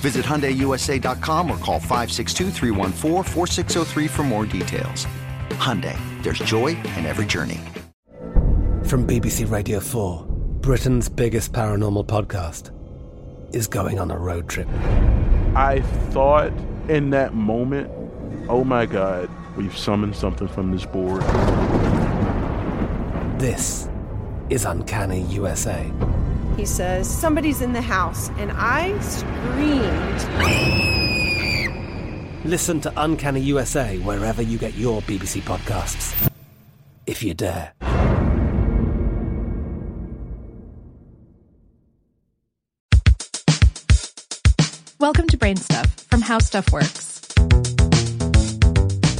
Visit HyundaiUSA.com or call 562 for more details. Hyundai, there's joy in every journey. From BBC Radio 4, Britain's biggest paranormal podcast is going on a road trip. I thought in that moment, oh my God, we've summoned something from this board. This is Uncanny USA he says, Somebody's in the house. And I screamed. Listen to Uncanny USA wherever you get your BBC podcasts, if you dare. Welcome to Brain Stuff from How Stuff Works.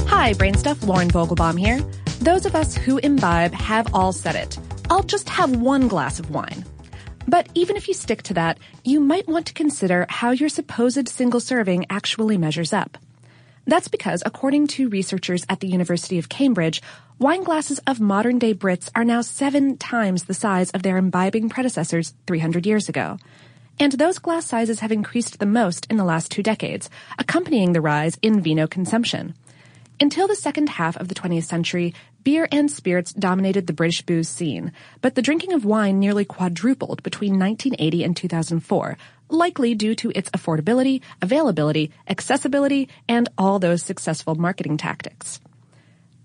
Hi, Brain Stuff, Lauren Vogelbaum here. Those of us who imbibe have all said it. I'll just have one glass of wine. But even if you stick to that, you might want to consider how your supposed single serving actually measures up. That's because, according to researchers at the University of Cambridge, wine glasses of modern day Brits are now seven times the size of their imbibing predecessors 300 years ago. And those glass sizes have increased the most in the last two decades, accompanying the rise in vino consumption. Until the second half of the 20th century, beer and spirits dominated the British booze scene, but the drinking of wine nearly quadrupled between 1980 and 2004, likely due to its affordability, availability, accessibility, and all those successful marketing tactics.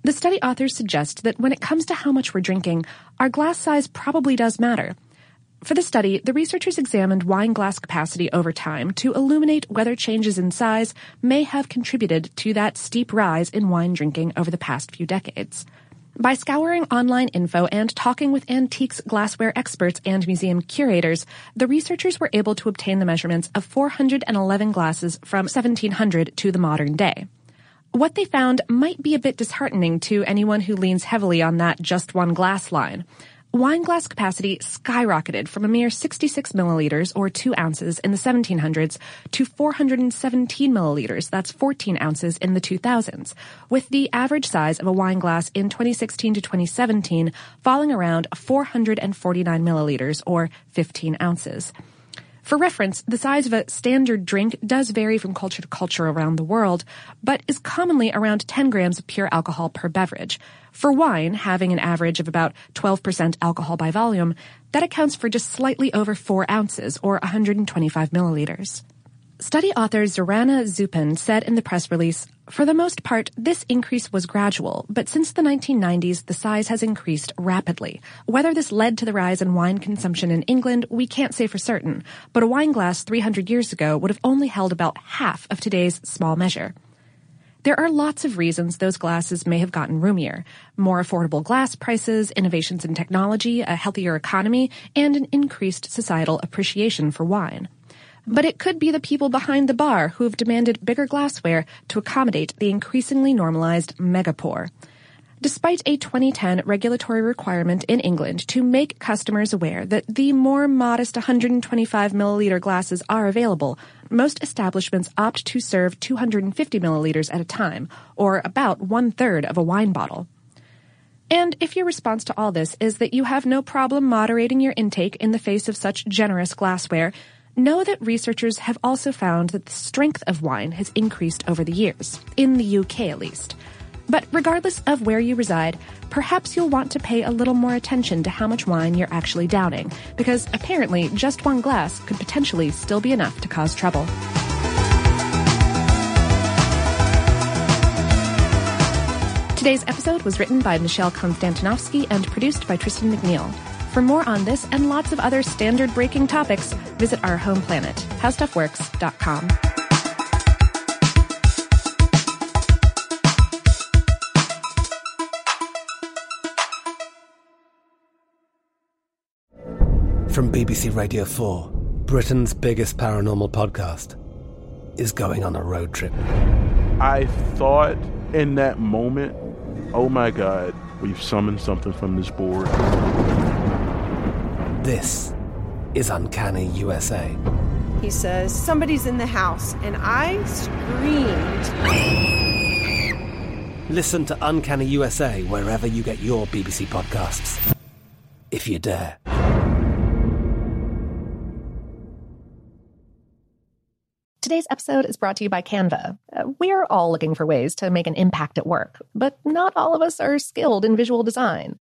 The study authors suggest that when it comes to how much we're drinking, our glass size probably does matter. For the study, the researchers examined wine glass capacity over time to illuminate whether changes in size may have contributed to that steep rise in wine drinking over the past few decades. By scouring online info and talking with antiques glassware experts and museum curators, the researchers were able to obtain the measurements of 411 glasses from 1700 to the modern day. What they found might be a bit disheartening to anyone who leans heavily on that just one glass line wine glass capacity skyrocketed from a mere 66 milliliters or 2 ounces in the 1700s to 417 milliliters, that's 14 ounces in the 2000s, with the average size of a wine glass in 2016 to 2017 falling around 449 milliliters or 15 ounces. For reference, the size of a standard drink does vary from culture to culture around the world, but is commonly around 10 grams of pure alcohol per beverage. For wine, having an average of about 12% alcohol by volume, that accounts for just slightly over 4 ounces or 125 milliliters. Study author Zorana Zupan said in the press release, for the most part, this increase was gradual, but since the 1990s, the size has increased rapidly. Whether this led to the rise in wine consumption in England, we can't say for certain, but a wine glass 300 years ago would have only held about half of today's small measure. There are lots of reasons those glasses may have gotten roomier. More affordable glass prices, innovations in technology, a healthier economy, and an increased societal appreciation for wine. But it could be the people behind the bar who've demanded bigger glassware to accommodate the increasingly normalized megapour. Despite a 2010 regulatory requirement in England to make customers aware that the more modest 125 milliliter glasses are available, most establishments opt to serve 250 milliliters at a time, or about one third of a wine bottle. And if your response to all this is that you have no problem moderating your intake in the face of such generous glassware, know that researchers have also found that the strength of wine has increased over the years, in the UK at least. But regardless of where you reside, perhaps you'll want to pay a little more attention to how much wine you're actually downing, because apparently just one glass could potentially still be enough to cause trouble. Today's episode was written by Michelle Konstantinovsky and produced by Tristan McNeil. For more on this and lots of other standard breaking topics, visit our home planet, howstuffworks.com. From BBC Radio 4, Britain's biggest paranormal podcast is going on a road trip. I thought in that moment, oh my God, we've summoned something from this board. This is Uncanny USA. He says, Somebody's in the house, and I screamed. Listen to Uncanny USA wherever you get your BBC podcasts, if you dare. Today's episode is brought to you by Canva. Uh, we're all looking for ways to make an impact at work, but not all of us are skilled in visual design.